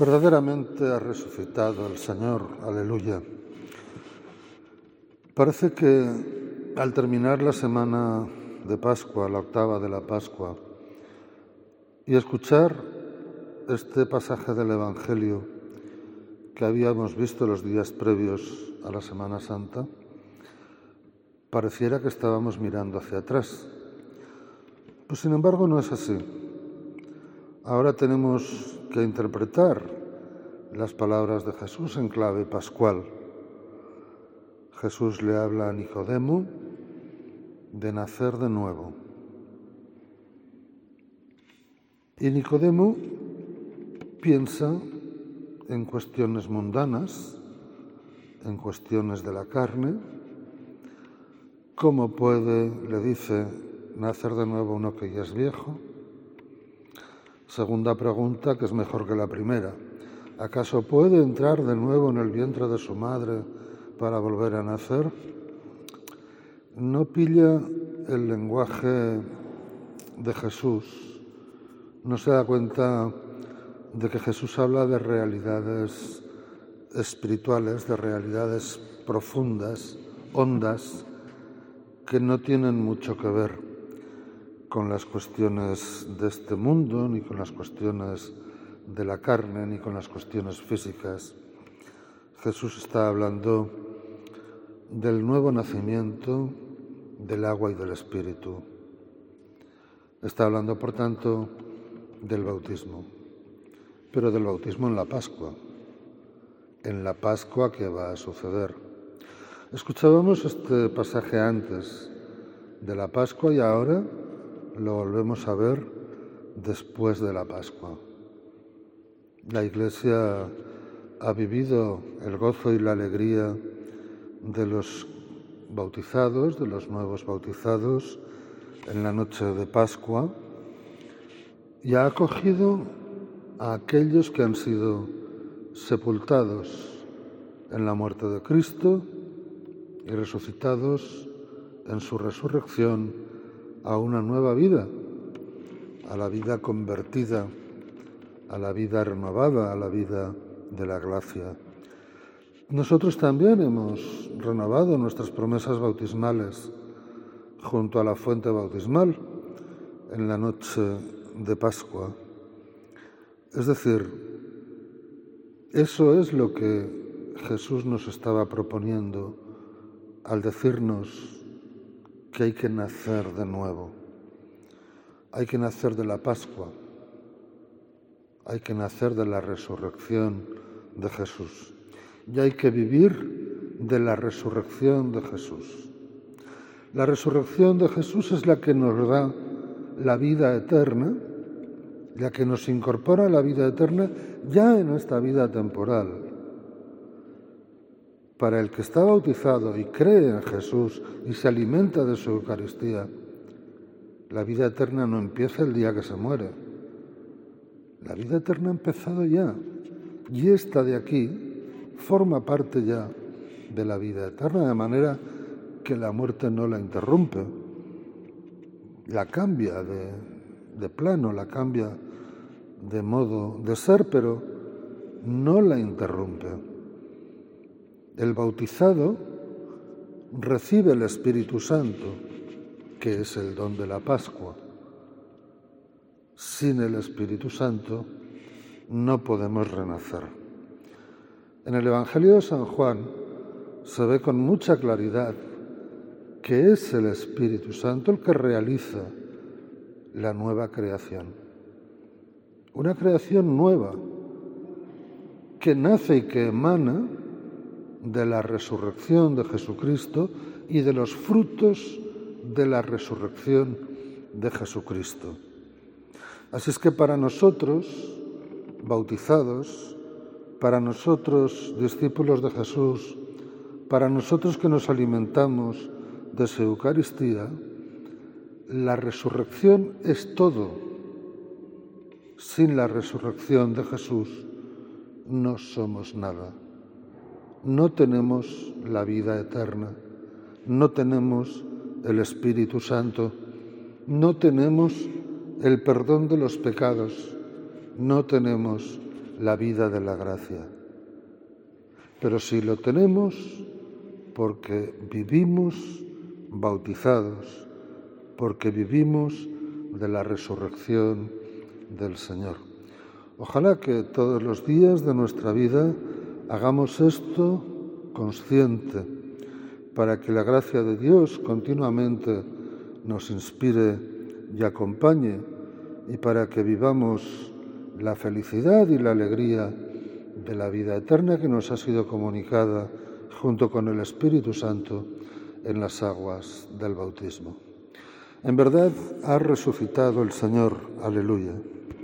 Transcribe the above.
Verdaderamente ha resucitado el Señor, aleluya. Parece que al terminar la semana de Pascua, la octava de la Pascua, y escuchar este pasaje del Evangelio que habíamos visto los días previos a la Semana Santa, pareciera que estábamos mirando hacia atrás. Pues sin embargo no es así. Ahora tenemos que interpretar las palabras de Jesús en clave pascual. Jesús le habla a Nicodemo de nacer de nuevo. Y Nicodemo piensa en cuestiones mundanas, en cuestiones de la carne. ¿Cómo puede, le dice, nacer de nuevo uno que ya es viejo? Segunda pregunta, que es mejor que la primera. ¿Acaso puede entrar de nuevo en el vientre de su madre para volver a nacer? No pilla el lenguaje de Jesús, no se da cuenta de que Jesús habla de realidades espirituales, de realidades profundas, hondas, que no tienen mucho que ver con las cuestiones de este mundo, ni con las cuestiones de la carne, ni con las cuestiones físicas. Jesús está hablando del nuevo nacimiento del agua y del espíritu. Está hablando, por tanto, del bautismo, pero del bautismo en la Pascua, en la Pascua que va a suceder. Escuchábamos este pasaje antes de la Pascua y ahora lo volvemos a ver después de la Pascua. La Iglesia ha vivido el gozo y la alegría de los bautizados, de los nuevos bautizados, en la noche de Pascua y ha acogido a aquellos que han sido sepultados en la muerte de Cristo y resucitados en su resurrección a una nueva vida, a la vida convertida, a la vida renovada, a la vida de la gracia. Nosotros también hemos renovado nuestras promesas bautismales junto a la fuente bautismal en la noche de Pascua. Es decir, eso es lo que Jesús nos estaba proponiendo al decirnos que hay que nacer de nuevo. Hay que nacer de la Pascua. Hay que nacer de la resurrección de Jesús. Y hay que vivir de la resurrección de Jesús. La resurrección de Jesús es la que nos da la vida eterna, la que nos incorpora a la vida eterna ya en esta vida temporal. Para el que está bautizado y cree en Jesús y se alimenta de su Eucaristía, la vida eterna no empieza el día que se muere. La vida eterna ha empezado ya. Y esta de aquí forma parte ya de la vida eterna, de manera que la muerte no la interrumpe. La cambia de, de plano, la cambia de modo de ser, pero no la interrumpe. El bautizado recibe el Espíritu Santo, que es el don de la Pascua. Sin el Espíritu Santo no podemos renacer. En el Evangelio de San Juan se ve con mucha claridad que es el Espíritu Santo el que realiza la nueva creación. Una creación nueva que nace y que emana de la resurrección de Jesucristo y de los frutos de la resurrección de Jesucristo. Así es que para nosotros, bautizados, para nosotros, discípulos de Jesús, para nosotros que nos alimentamos de su Eucaristía, la resurrección es todo. Sin la resurrección de Jesús no somos nada no tenemos la vida eterna, no tenemos el Espíritu Santo, no tenemos el perdón de los pecados, no tenemos la vida de la gracia. Pero si lo tenemos porque vivimos bautizados, porque vivimos de la resurrección del Señor. Ojalá que todos los días de nuestra vida hagamos esto consciente para que la gracia de Dios continuamente nos inspire y acompañe y para que vivamos la felicidad y la alegría de la vida eterna que nos ha sido comunicada junto con el Espíritu Santo en las aguas del bautismo. En verdad ha resucitado el Señor, aleluya.